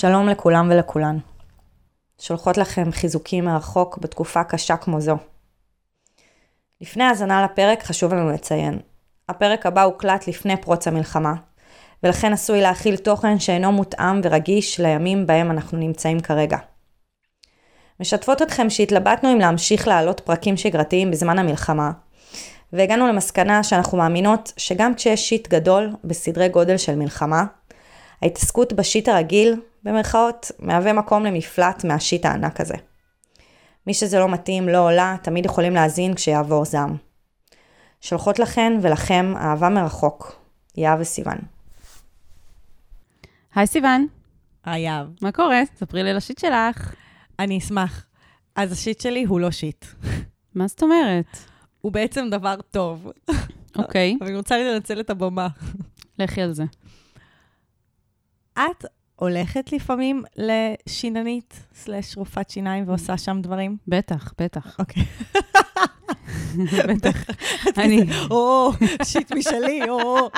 שלום לכולם ולכולן. שולחות לכם חיזוקים מרחוק בתקופה קשה כמו זו. לפני האזנה לפרק חשוב לנו לציין. הפרק הבא הוקלט לפני פרוץ המלחמה, ולכן עשוי להכיל תוכן שאינו מותאם ורגיש לימים בהם אנחנו נמצאים כרגע. משתפות אתכם שהתלבטנו אם להמשיך להעלות פרקים שגרתיים בזמן המלחמה, והגענו למסקנה שאנחנו מאמינות שגם כשיש שיט גדול בסדרי גודל של מלחמה, ההתעסקות בשיט הרגיל, במרכאות, מהווה מקום למפלט מהשיט הענק הזה. מי שזה לא מתאים, לא עולה, תמיד יכולים להאזין כשיעבור זעם. שולחות לכן ולכם אהבה מרחוק. יהב וסיוון. היי סיוון, היי יהב. מה קורה? ספרי לי על השיט שלך. אני אשמח. אז השיט שלי הוא לא שיט. מה זאת אומרת? הוא בעצם דבר טוב. אוקיי, אבל אני רוצה לנצל את הבמה. לכי על זה. את הולכת לפעמים לשיננית, slash רופאת שיניים, ועושה שם דברים? בטח, בטח. אוקיי. בטח. אני, או, shit משלי, או.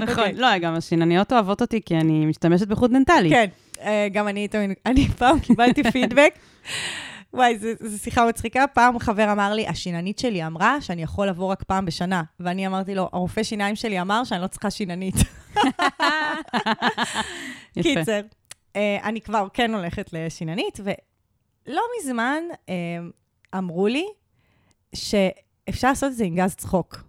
נכון. אוקיי. לא, גם השינניות אוהבות אותי כי אני משתמשת בחוט דנטלי. כן, אה, גם אני תמיד, אני פעם קיבלתי פידבק. וואי, זו שיחה מצחיקה. פעם חבר אמר לי, השיננית שלי אמרה שאני יכול לבוא רק פעם בשנה. ואני אמרתי לו, הרופא שיניים שלי אמר שאני לא צריכה שיננית. קיצר, אה, אני כבר כן הולכת לשיננית, ולא מזמן אה, אמרו לי שאפשר לעשות את זה עם גז צחוק.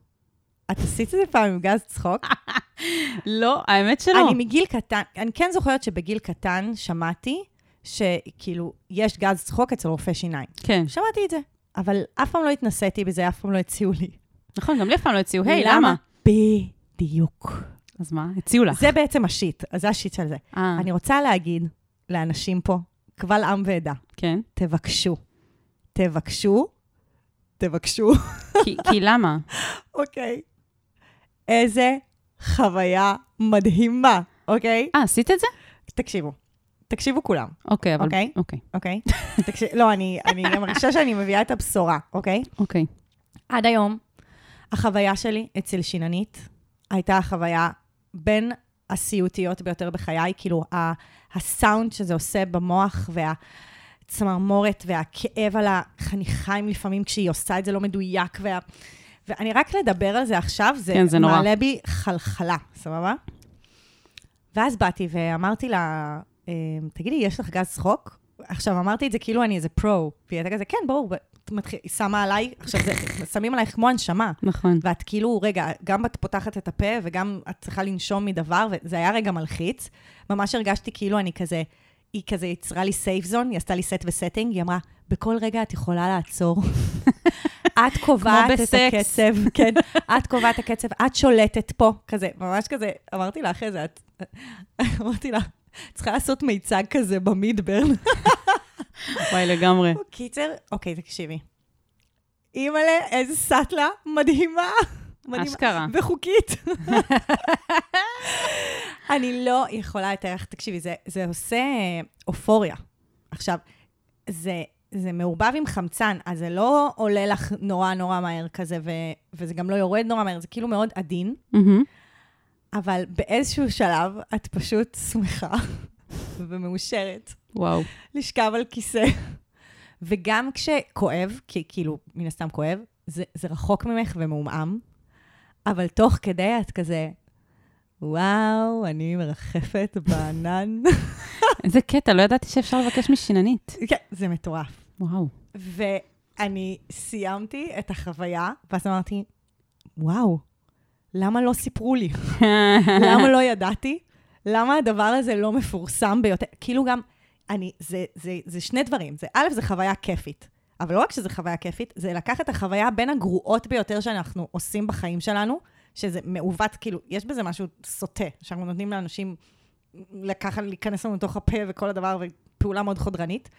את עשית את זה פעם עם גז צחוק? לא, האמת שלא. אני מגיל קטן, אני כן זוכרת שבגיל קטן שמעתי שכאילו, יש גז צחוק אצל רופא שיניים. כן, שמעתי את זה, אבל אף פעם לא התנסיתי בזה, אף פעם לא הציעו לי. נכון, גם לי אף פעם לא הציעו, היי, למה? בדיוק. אז מה? הציעו לך. זה בעצם השיט, אז זה השיט של זה. אה, אני רוצה להגיד לאנשים פה, קבל עם ועדה, כן. תבקשו. תבקשו, תבקשו. כי- כי למה? אוקיי. איזה חוויה מדהימה, אוקיי? אה, עשית את זה? תקשיבו. תקשיבו כולם, אוקיי, אבל... אוקיי. אוקיי, אוקיי? תקשיב, לא, אני, אני מרגישה שאני מביאה את הבשורה, אוקיי? אוקיי. עד היום, החוויה שלי אצל שיננית הייתה החוויה בין הסיוטיות ביותר בחיי, כאילו, ה- הסאונד שזה עושה במוח והצמרמורת והכאב על החניכיים לפעמים כשהיא עושה את זה לא מדויק, וה... ואני רק לדבר על זה עכשיו, זה, כן, זה נורא. מעלה בי חלחלה, סבבה? ואז באתי ואמרתי לה, "אה, תגידי, יש לך גז צחוק? עכשיו, אמרתי את זה כאילו אני איזה פרו, והיא הייתה כזה, כן, ברור, את מתחיל- היא שמה עליי, עכשיו, זה, שמים עלייך כמו הנשמה. נכון. ואת כאילו, רגע, גם את פותחת את הפה וגם את צריכה לנשום מדבר, וזה היה רגע מלחיץ. ממש הרגשתי כאילו אני כזה, היא כזה יצרה לי safe zone, היא עשתה לי set ו setting, היא אמרה, בכל רגע את יכולה לעצור. את קובעת את. הקצב, כן, את קובעת את הקצב, את שולטת פה, כזה, ממש כזה, אמרתי לה אחרי זה, את, אמרתי לה, צריכה לעשות מיצג כזה במידברן. וואי, לגמרי. קיצר, אוקיי, תקשיבי. אימא'לה, איזה סאטלה מדהימה. מדהימה. אשכרה. וחוקית. אני לא יכולה לתאר לך, תקשיבי, זה, זה עושה אופוריה. עכשיו, זה, זה מעורבב עם חמצן, אז זה לא עולה לך נורא נורא מהר כזה, ו, וזה גם לא יורד נורא מהר, זה כאילו מאוד עדין, מהמם. אבל באיזשהו שלב את פשוט שמחה ומאושרת. וואו. לשכב על כיסא. וגם כשכואב, כי כאילו, מן הסתם כואב, זה, זה רחוק ממך ומעומעם, אבל תוך כדי את כזה, וואו, אני מרחפת בענן. איזה קטע, לא ידעתי שאפשר לבקש משיננית. כן, זה מטורף. וואו. ואני סיימתי את החוויה, ואז אמרתי, וואו, למה לא סיפרו לי? למה לא ידעתי? למה הדבר הזה לא מפורסם ביותר? כאילו גם, אני, זה, זה, זה שני דברים. זה, א', זה חוויה כיפית. אבל לא רק שזה חוויה כיפית, זה לקחת את החוויה בין הגרועות ביותר שאנחנו עושים בחיים שלנו, שזה מעוות, כאילו, יש בזה משהו סוטה, שאנחנו נותנים לאנשים לקחת, להיכנס לנו לתוך הפה וכל הדבר, ופעולה מאוד חודרנית.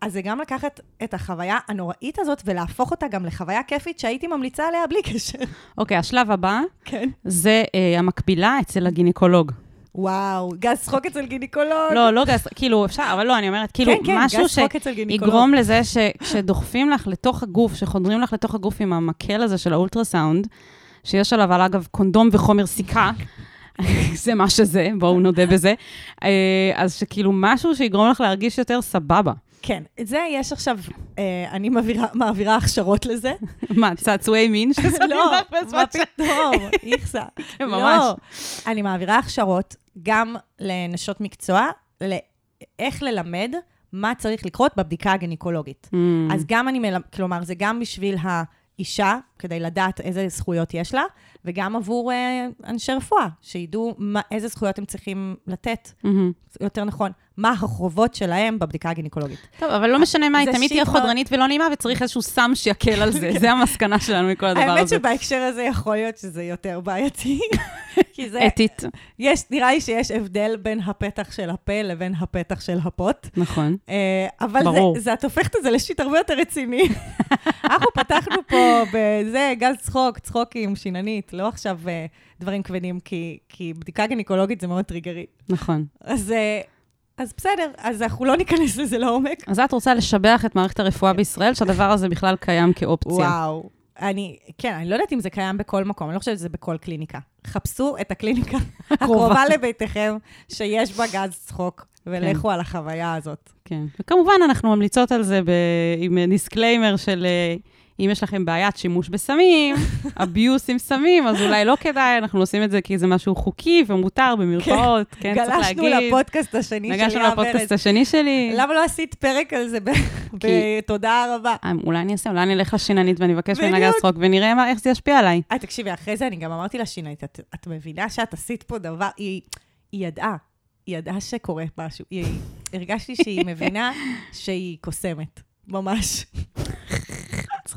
אז זה גם לקחת את החוויה הנוראית הזאת ולהפוך אותה גם לחוויה כיפית שהייתי ממליצה עליה בלי קשר. אוקיי, השלב הבא כן. זה אה, המקבילה אצל הגינקולוג. וואו, גז צחוק אצל גינקולוג. לא, לא גס, כאילו, אפשר, אבל לא, אני אומרת, כאילו, כן, כן, משהו. שיגרום לזה שכשדוחפים לך לתוך הגוף, שחודרים לך לתוך הגוף עם המקל הזה של האולטרסאונד, שיש עליו, על אגב, קונדום וחומר סיכה, זה מה שזה, בואו נודה בזה. אה, אז שכאילו משהו שיגרום לך להרגיש יותר סבבה. כן, את זה יש עכשיו, אה, אני מעבירה, מעבירה הכשרות לזה. מה, צעצועי מין ששמים לא, לך באצבע מה שלך? פתאום, איכסה. כן, ממש. לא, אני מעבירה הכשרות גם לנשות מקצוע, לאיך ללמד מה צריך לקרות בבדיקה הגניקולוגית. Mm, אז גם אני, מלמד, כלומר, זה גם בשביל האישה, כדי לדעת איזה זכויות יש לה, וגם עבור אה, אנשי רפואה, שידעו מה, איזה זכויות הם צריכים לתת, מהמם. יותר נכון, מה החובות שלהם בבדיקה הגניקולוגית. טוב, אבל לא משנה מה, היא תמיד תהיה חודרנית ולא נעימה, וצריך איזשהו סם שיקל על זה. זה המסקנה שלנו מכל הדבר האמת הזה. שבהקשר הזה יכול להיות שזה יותר בעייתי, כי זה, אתית, יש, נראה לי שיש הבדל בין הפתח של הפה לבין הפתח של הפוט. נכון. אה, אבל ברור. זה, זה, את הופכת את זה לשיט הרבה יותר רציני. אנחנו פתחנו פה בזה, גז צחוק, צחוקים, שיננית, לא עכשיו אה, דברים כבדים, כי, כי בדיקה גניקולוגית זה מאוד טריגרי. נכון. אז, אה, אז בסדר, אז אנחנו לא ניכנס לזה לעומק. אז את רוצה לשבח את מערכת הרפואה בישראל, שהדבר הזה בכלל קיים כאופציה. וואו. אני, כן, אני לא יודעת אם זה קיים בכל מקום, אני לא חושבת שזה בכל קליניקה. חפשו את הקליניקה הקרובה לביתכם, שיש בה גז צחוק, ולכו על החוויה הזאת. כן. וכמובן, אנחנו ממליצות על זה ב... עם דיסקליימר של אה, אם יש לכם בעיית שימוש בסמים, אביוס עם סמים, אז אולי לא כדאי, אנחנו עושים את זה כי זה משהו חוקי ומותר במרפאות, כן, צריך גלשנו להגיד. לפודקאסט השני של נגשנו יער לפודקאסט. השני שלי. למה לא עשית פרק על זה בתודה רבה? אה, אולי אני אעשה, אולי אני אלך לשיננית ואני אבקש ממנה. גז צחוק ונראה מה- איך זה ישפיע עליי. אה, תקשיבי, אחרי זה אני גם אמרתי לה, שינית, את, את מבינה שאת עשית פה דבר, היא, היא ידעה, היא ידעה שקורה משהו. היא, הרגשתי שהיא מבינה שהיא קוסמת, ממש.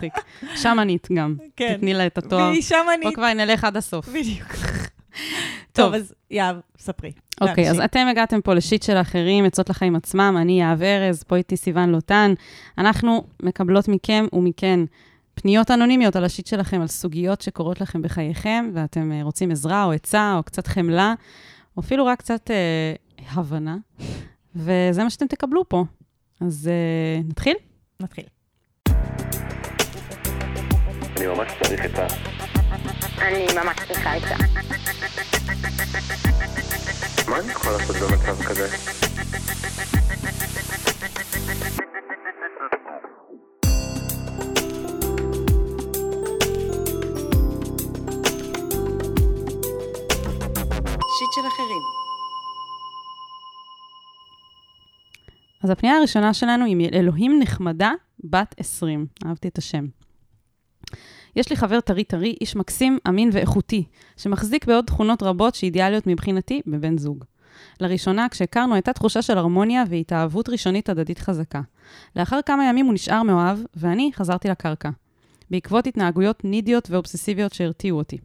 מצחיק. שמנית גם. כן. תתני לה את התואר. והיא פה שמנית, כבר נלך עד הסוף. בדיוק. טוב. אז יהב, ספרי. אוקיי, אז. אתם הגעתם פה לשיט של אחרים, עצות לחיים עצמם, אני יהב ארז, פה איתי סיוון לוטן. אנחנו מקבלות מכם ומכן פניות אנונימיות על השיט שלכם, על סוגיות שקורות לכם בחייכם, ואתם אה, רוצים עזרה או עצה או קצת חמלה, או אפילו רק קצת אה, הבנה, וזה מה שאתם תקבלו פה. אז אה, נתחיל? נתחיל. אני ממש צריך עצה. אני ממש צריכה עצה. מה אני יכול לעשות במצב כזה? שיט של אחרים. אז הפנייה הראשונה שלנו היא מאלוהים נחמדה, בת 20. אהבתי את השם. יש לי חבר טרי טרי, איש מקסים, אמין ואיכותי, שמחזיק בעוד תכונות רבות שאידיאליות מבחינתי בבן זוג. לראשונה, כשהכרנו, הייתה תחושה של הרמוניה והתאהבות ראשונית הדדית חזקה. לאחר כמה ימים הוא נשאר מאוהב, ואני חזרתי לקרקע. בעקבות התנהגויות נידיות ואובססיביות שהרתיעו אותי.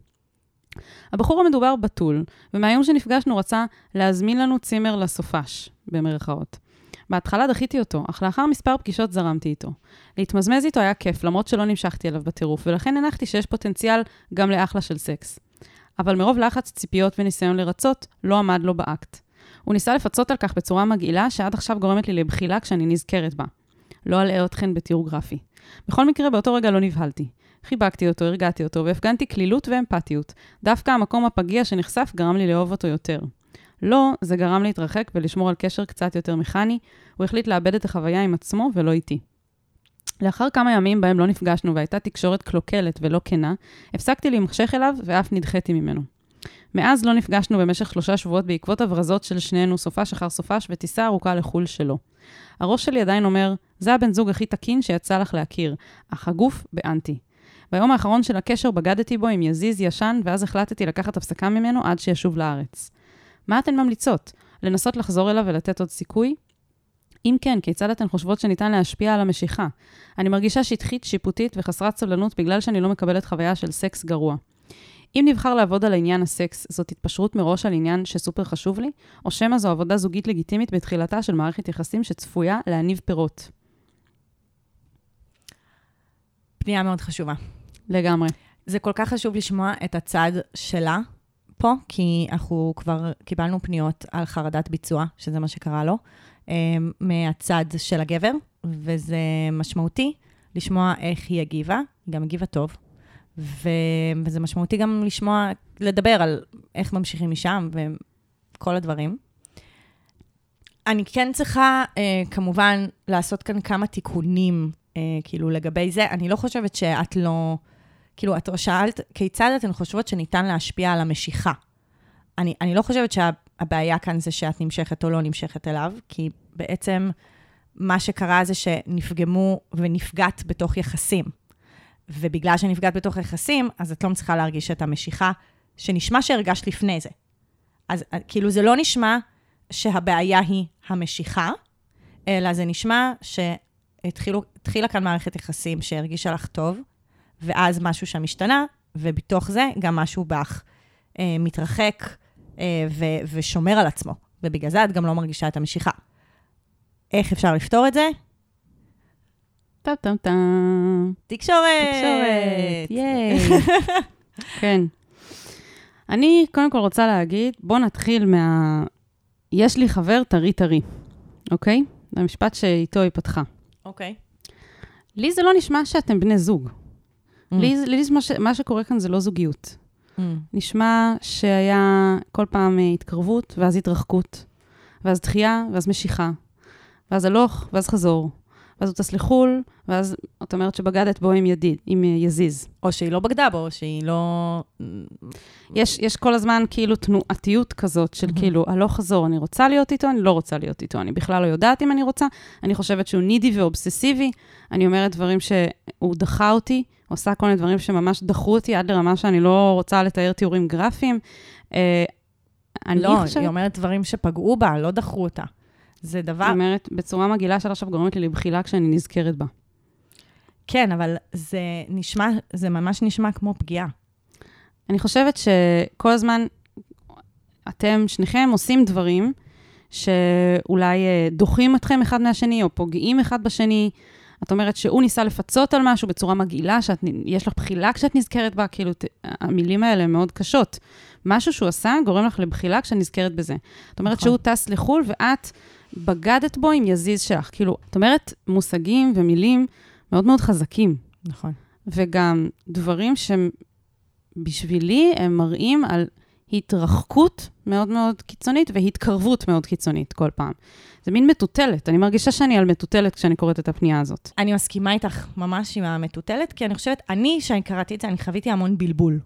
הבחור המדובר בתול, ומהיום שנפגשנו רצה להזמין לנו צימר לסופש, במרכאות. בהתחלה דחיתי אותו, אך לאחר מספר פגישות זרמתי איתו. להתמזמז איתו היה כיף, למרות שלא נמשכתי אליו בטירוף, ולכן הנחתי שיש פוטנציאל גם לאחלה של סקס. אבל מרוב לחץ, ציפיות וניסיון לרצות, לא עמד לו באקט. הוא ניסה לפצות על כך בצורה מגעילה, שעד עכשיו גורמת לי לבחילה כשאני נזכרת בה. לא אלאה אתכן בתיאור גרפי. בכל מקרה, באותו רגע לא נבהלתי. חיבקתי אותו, הרגעתי אותו, והפגנתי קלילות ואמפתיות. דווקא המקום הפגיע שנחשף גרם לי לאהוב אותו יותר. לא, זה גרם להתרחק ולשמור על קשר קצת יותר מכני, הוא החליט לאבד את החוויה עם עצמו ולא איתי. לאחר כמה ימים בהם לא נפגשנו והייתה תקשורת קלוקלת ולא כנה, הפסקתי להימשך אליו ואף נדחיתי ממנו. מאז לא נפגשנו במשך שלושה שבועות בעקבות הברזות של שנינו סופש אחר סופש וטיסה ארוכה לחו"ל שלו. הראש שלי עדיין אומר, זה הבן זוג הכי תקין שיצא לך להכיר, אך הגוף באנטי. ביום האחרון של הקשר בגדתי בו עם יזיז ישן, ואז החלטתי לקחת הפסקה ממנו עד שישוב לארץ. מה אתן ממליצות? לנסות לחזור אליו ולתת עוד סיכוי? אם כן, כיצד אתן חושבות שניתן להשפיע על המשיכה? אני מרגישה שטחית, שיפוטית וחסרת סבלנות בגלל שאני לא מקבלת חוויה של סקס גרוע. אם נבחר לעבוד על עניין הסקס, זאת התפשרות מראש על עניין שסופר חשוב לי, או שמא זו עבודה זוגית לגיטימית בתחילתה של מערכת יחסים שצפויה להניב פירות? פנייה מאוד חשובה. לגמרי. זה כל כך חשוב לשמוע את הצד שלה פה, כי אנחנו כבר קיבלנו פניות על חרדת ביצוע, שזה מה שקרה לו, אמ, מהצד של הגבר, וזה משמעותי לשמוע איך היא הגיבה, היא גם הגיבה טוב, ו... וזה משמעותי גם לשמוע, לדבר על איך ממשיכים משם וכל הדברים. אני כן צריכה, אה, כמובן, לעשות כאן כמה תיקונים, אה, כאילו, לגבי זה. אני לא חושבת שאת לא... כאילו, את שאלת, כיצד אתן חושבות שניתן להשפיע על המשיכה? אני, אני לא חושבת שהבעיה כאן זה שאת נמשכת או לא נמשכת אליו, כי בעצם מה שקרה זה שנפגמו ונפגעת בתוך יחסים. ובגלל שנפגעת בתוך יחסים, אז את לא מצליחה להרגיש את המשיכה שנשמע שהרגשת לפני זה. אז כאילו זה לא נשמע שהבעיה היא המשיכה, אלא זה נשמע שהתחילה כאן מערכת יחסים שהרגישה לך טוב, ואז משהו שם השתנה, ובתוך זה גם משהו בך אה, מתרחק אה, ו- ושומר על עצמו, ובגלל זה את גם לא מרגישה את המשיכה. איך אפשר לפתור את זה? טם טם טם. תקשורת. תקשורת, ייי. כן. אני קודם כל רוצה להגיד, בואו נתחיל מה... יש לי חבר טרי טרי, אוקיי? זה המשפט שאיתו היא פתחה. אוקיי. לי זה לא נשמע שאתם בני זוג. Mm. לי, לי זה מה, ש... מה שקורה כאן זה לא זוגיות. נשמע שהיה כל פעם אה, התקרבות, ואז התרחקות, ואז דחייה, ואז משיכה, ואז הלוך, ואז חזור, ואז הוא טס לחו"ל, ואז את אומרת שבגדת בו עם ידיד, עם יזיז. או שהיא לא בגדה בו, או שהיא לא... יש, יש כל הזמן כאילו תנועתיות כזאת של מהמם. כאילו, הלוך חזור, אני רוצה להיות איתו, אני לא רוצה להיות איתו, אני בכלל לא יודעת אם אני רוצה, אני חושבת שהוא נידי ואובססיבי, אני אומרת דברים שהוא דחה אותי, עושה כל מיני דברים שממש דחו אותי עד לרמה שאני לא רוצה לתאר תיאורים גרפיים. אה, אני לא, חושבת, היא אומרת דברים שפגעו בה, לא דחו אותה. זה דבר... היא אומרת, בצורה מגעילה שעד עכשיו גורמת לי לבחילה כשאני נזכרת בה. כן, אבל זה נשמע, זה ממש נשמע כמו פגיעה. אני חושבת שכל הזמן אתם, שניכם, עושים דברים שאולי אה, דוחים אתכם אחד מהשני, או פוגעים אחד בשני. את אומרת שהוא ניסה לפצות על משהו בצורה מגעילה, שיש לך בחילה כשאת נזכרת בה, כאילו, ת- המילים האלה הן מאוד קשות. משהו שהוא עשה גורם לך לבחילה כשאת נזכרת בזה. את אומרת נכון. שהוא טס לחו"ל, ואת בגדת בו עם יזיז שלך. כאילו, את אומרת מושגים ומילים מאוד מאוד חזקים. נכון. וגם דברים שבשבילי הם מראים על התרחקות מאוד מאוד קיצונית והתקרבות מאוד קיצונית כל פעם. זה מין מטוטלת, אני מרגישה שאני על מטוטלת כשאני קוראת את הפנייה הזאת. אני מסכימה איתך ממש עם המטוטלת, כי אני חושבת, אני, כשאני קראתי את זה, אני חוויתי המון בלבול.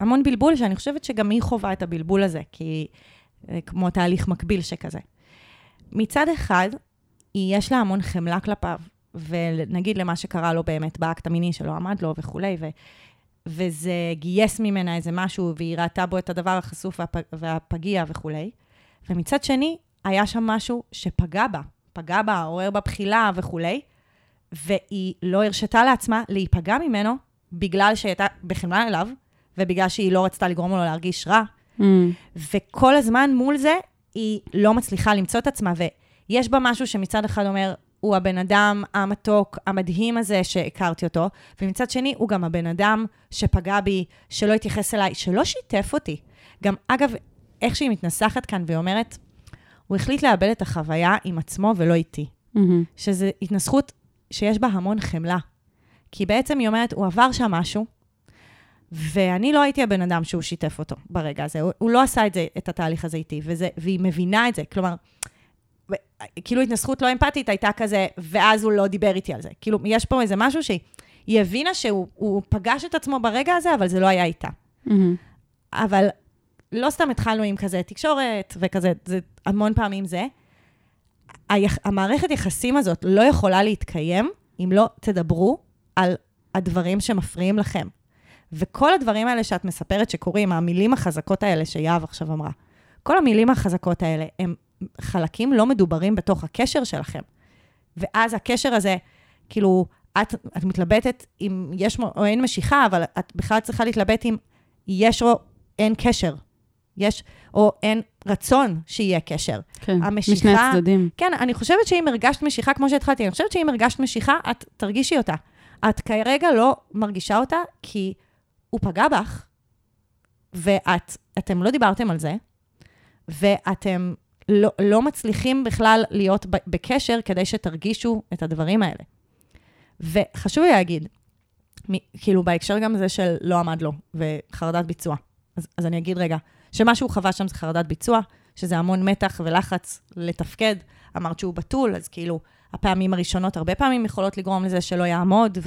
המון בלבול, שאני חושבת שגם היא חווה את הבלבול הזה, כי כמו תהליך מקביל שכזה. מצד אחד, יש לה המון חמלה כלפיו, ונגיד למה שקרה לו באמת באקט המיני שלא עמד לו וכולי, ו, וזה גייס ממנה איזה משהו, והיא ראתה בו את הדבר החשוף והפ, והפגיע וכולי. ומצד שני, היה שם משהו שפגע בה, פגע בה, עורר בה בחילה וכולי, והיא לא הרשתה לעצמה להיפגע ממנו בגלל שהיא הייתה בחמלה אליו, ובגלל שהיא לא רצתה לגרום לו להרגיש רע, Mm. וכל הזמן מול זה, היא לא מצליחה למצוא את עצמה, ויש בה משהו שמצד אחד אומר, הוא הבן אדם המתוק, המדהים הזה שהכרתי אותו, ומצד שני, הוא גם הבן אדם שפגע בי, שלא התייחס אליי, שלא שיתף אותי. גם, אגב, איך שהיא מתנסחת כאן והיא אומרת, הוא החליט לאבד את החוויה עם עצמו ולא איתי. מהמם. שזו התנסחות שיש בה המון חמלה. כי בעצם היא אומרת, הוא עבר שם משהו, ואני לא הייתי הבן אדם שהוא שיתף אותו ברגע הזה. הוא, הוא לא עשה את זה, את התהליך הזה איתי, וזה, והיא מבינה את זה. כלומר, ו- כאילו התנסחות לא אמפתית הייתה כזה, ואז הוא לא דיבר איתי על זה. כאילו, יש פה איזה משהו שהיא היא הבינה שהוא הוא פגש את עצמו ברגע הזה, אבל זה לא היה איתה. מהמם. אבל לא סתם התחלנו עם כזה תקשורת וכזה, זה המון פעמים זה. היח, המערכת יחסים הזאת לא יכולה להתקיים אם לא תדברו על הדברים שמפריעים לכם. וכל הדברים האלה שאת מספרת שקורים, המילים החזקות האלה שיהב עכשיו אמרה, כל המילים החזקות האלה הם חלקים לא מדוברים בתוך הקשר שלכם. ואז הקשר הזה, כאילו, את, את מתלבטת אם יש או אין משיכה, אבל את בכלל צריכה להתלבט אם יש או אין קשר. יש או אין רצון שיהיה קשר. כן, המשיכה- משני הצדדים. כן, אני חושבת שאם הרגשת משיכה, כמו שהתחלתי, אני חושבת שאם הרגשת משיכה, את תרגישי אותה. את כרגע לא מרגישה אותה, כי הוא פגע בך, ואתם לא דיברתם על זה, ואתם לא, לא מצליחים בכלל להיות בקשר כדי שתרגישו את הדברים האלה. וחשוב לי להגיד, כאילו בהקשר גם זה של לא עמד לו, וחרדת ביצוע. אז, אז אני אגיד רגע, שמה שהוא חווה שם זה חרדת ביצוע, שזה המון מתח ולחץ לתפקד. אמרת שהוא בתול, אז כאילו, הפעמים הראשונות הרבה פעמים יכולות לגרום לזה שלא יעמוד,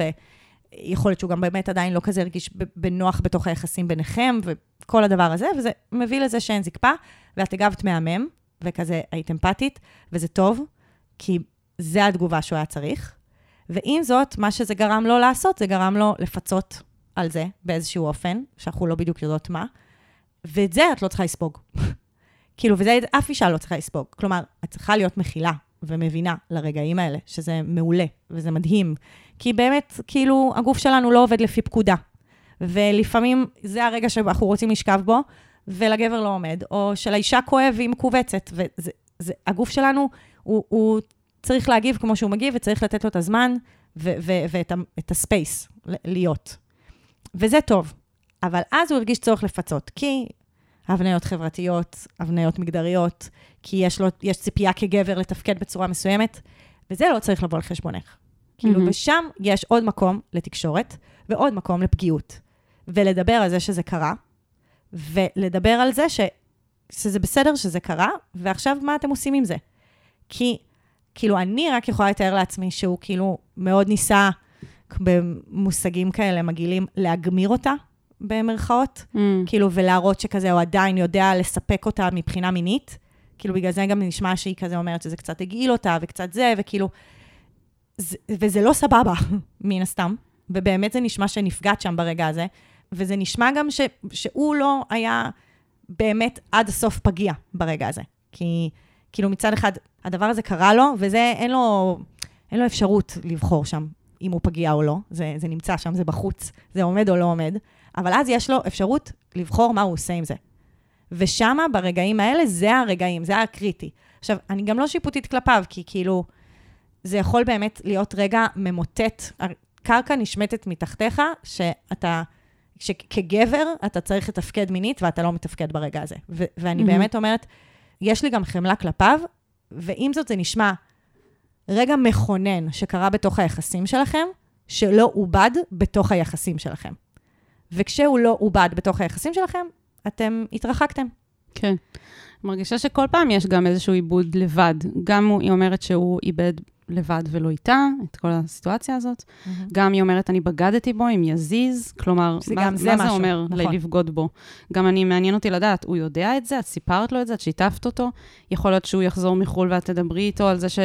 ויכול להיות שהוא גם באמת עדיין לא כזה הרגיש בנוח בתוך היחסים ביניכם, וכל הדבר הזה, וזה מביא לזה שאין זקפה, ואת הגבת מהמם, וכזה היית אמפתית, וזה טוב, כי זה התגובה שהוא היה צריך. ועם זאת, מה שזה גרם לו לעשות, זה גרם לו לפצות על זה באיזשהו אופן, שאנחנו לא בדיוק יודעות מה, ואת זה את לא צריכה לספוג. כאילו, וזה אף אישה לא צריכה לספוג. כלומר, את צריכה להיות מכילה ומבינה לרגעים האלה, שזה מעולה וזה מדהים. כי באמת, כאילו, הגוף שלנו לא עובד לפי פקודה. ולפעמים זה הרגע שאנחנו רוצים לשכב בו, ולגבר לא עומד, או שלאישה כואב והיא מכווצת. והגוף שלנו, הוא, הוא צריך להגיב כמו שהוא מגיב, וצריך לתת לו את הזמן ו- ו- ואת ה- הספייס להיות. וזה טוב. אבל אז הוא הרגיש צורך לפצות, כי הבניות חברתיות, הבניות מגדריות, כי יש, לו, יש ציפייה כגבר לתפקד בצורה מסוימת, וזה לא צריך לבוא על חשבונך. כאילו, מהמם. ושם יש עוד מקום לתקשורת, ועוד מקום לפגיעות. ולדבר על זה שזה קרה, ולדבר על זה ש, שזה בסדר שזה קרה, ועכשיו מה אתם עושים עם זה? כי, כאילו, אני רק יכולה לתאר לעצמי שהוא כאילו מאוד ניסה, במושגים כאלה מגעילים, להגמיר אותה, במרכאות. Mm. כאילו, ולהראות שכזה הוא עדיין יודע לספק אותה מבחינה מינית. כאילו, בגלל זה גם נשמע שהיא כזה אומרת שזה קצת הגעיל אותה, וקצת זה, וכאילו... זה, וזה לא סבבה, מן הסתם. ובאמת זה נשמע שנפגעת שם ברגע הזה. וזה נשמע גם ש, שהוא לא היה באמת עד הסוף פגיע ברגע הזה. כי כאילו מצד אחד, הדבר הזה קרה לו, וזה, אין לו, אין לו אפשרות לבחור שם אם הוא פגיע או לא. זה, זה נמצא שם, זה בחוץ, זה עומד או לא עומד. אבל אז יש לו אפשרות לבחור מה הוא עושה עם זה. ושמה, ברגעים האלה, זה הרגעים, זה הקריטי. עכשיו, אני גם לא שיפוטית כלפיו, כי כאילו, זה יכול באמת להיות רגע ממוטט, הקרקע נשמטת מתחתיך, שאתה, שכגבר אתה צריך לתפקד מינית ואתה לא מתפקד ברגע הזה. ו- ואני מהמם. באמת אומרת, יש לי גם חמלה כלפיו, ועם זאת זה נשמע רגע מכונן שקרה בתוך היחסים שלכם, שלא עובד בתוך היחסים שלכם. וכשהוא לא עובד בתוך היחסים שלכם, אתם התרחקתם. כן. מרגישה שכל פעם יש גם איזשהו עיבוד לבד. גם הוא, היא אומרת שהוא איבד לבד ולא איתה, את כל הסיטואציה הזאת. גם היא אומרת, אני בגדתי בו, אם יזיז. כלומר, זה מה, זה מה זה משהו, אומר נכון. לבגוד בו? גם אני, מעניין אותי לדעת, הוא יודע את זה? את סיפרת לו את זה? את שיתפת אותו? יכול להיות שהוא יחזור מחו"ל ואת תדברי איתו על זה ש...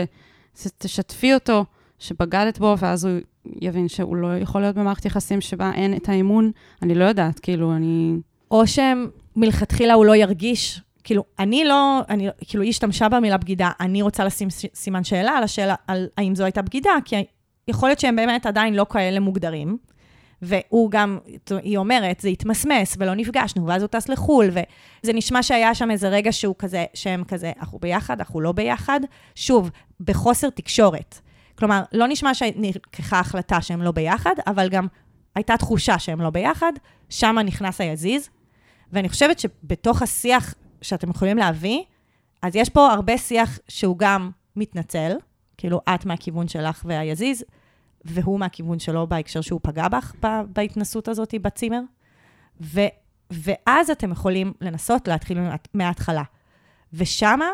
תשתפי אותו, שבגדת בו, ואז הוא יבין שהוא לא יכול להיות במערכת יחסים שבה אין את האמון. אני לא יודעת, כאילו, אני... או שמלכתחילה הוא לא ירגיש, כאילו, אני לא, אני, כאילו, היא השתמשה במילה בגידה, אני רוצה לשים סימן שאלה על השאלה, על האם זו הייתה בגידה, כי יכול להיות שהם באמת עדיין לא כאלה מוגדרים, והוא גם, היא אומרת, זה התמסמס ולא נפגשנו, ואז הוא טס לחו"ל, וזה נשמע שהיה שם איזה רגע שהוא כזה, שהם כזה, אנחנו ביחד, אנחנו לא ביחד, שוב, בחוסר תקשורת. כלומר, לא נשמע שנלקחה החלטה שהם לא ביחד, אבל גם הייתה תחושה שהם לא ביחד, שם נכנס היזיז, ואני חושבת שבתוך השיח שאתם יכולים להביא, אז יש פה הרבה שיח שהוא גם מתנצל, כאילו את מהכיוון שלך והיזיז, והוא מהכיוון שלו בהקשר שהוא פגע בך בהתנסות הזאת בצימר. ו, ואז אתם יכולים לנסות להתחיל מה- מההתחלה. ושמה,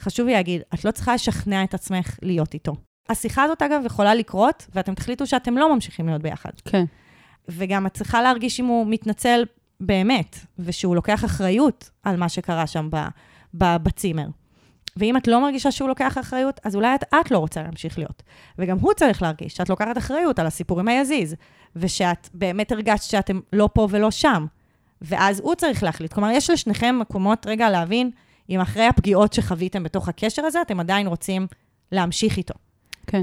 חשוב לי להגיד, את לא צריכה לשכנע את עצמך להיות איתו. השיחה הזאת, אגב, יכולה לקרות, ואתם תחליטו שאתם לא ממשיכים להיות ביחד. כן. וגם את צריכה להרגיש אם הוא מתנצל באמת, ושהוא לוקח אחריות על מה שקרה שם ב, ב, בצימר. ואם את לא מרגישה שהוא לוקח אחריות, אז אולי את, את לא רוצה להמשיך להיות. וגם הוא צריך להרגיש שאת לוקחת אחריות על הסיפור עם היזיז, ושאת באמת הרגשת שאתם לא פה ולא שם. ואז הוא צריך להחליט. כלומר, יש לשניכם מקומות רגע להבין אם אחרי הפגיעות שחוויתם בתוך הקשר הזה, אתם עדיין רוצים להמשיך איתו. כן.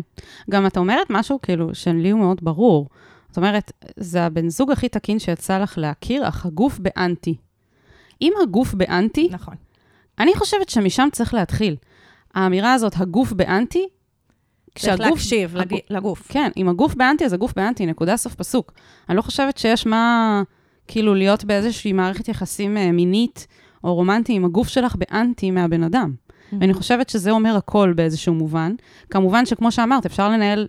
גם את אומרת משהו, כאילו, שלי הוא מאוד ברור. זאת אומרת, זה הבן זוג הכי תקין שיצא לך להכיר, אך הגוף באנטי. אם הגוף באנטי, נכון. אני חושבת שמשם צריך להתחיל. האמירה הזאת, הגוף באנטי, צריך להקשיב הגוף- לג- לגוף. כן, אם הגוף באנטי, אז הגוף באנטי, נקודה סוף פסוק. אני לא חושבת שיש מה, כאילו, להיות באיזושהי מערכת יחסים אה, מינית או רומנטי עם הגוף שלך באנטי מהבן אדם. ואני חושבת שזה אומר הכל באיזשהו מובן. כמובן שכמו שאמרת, אפשר לנהל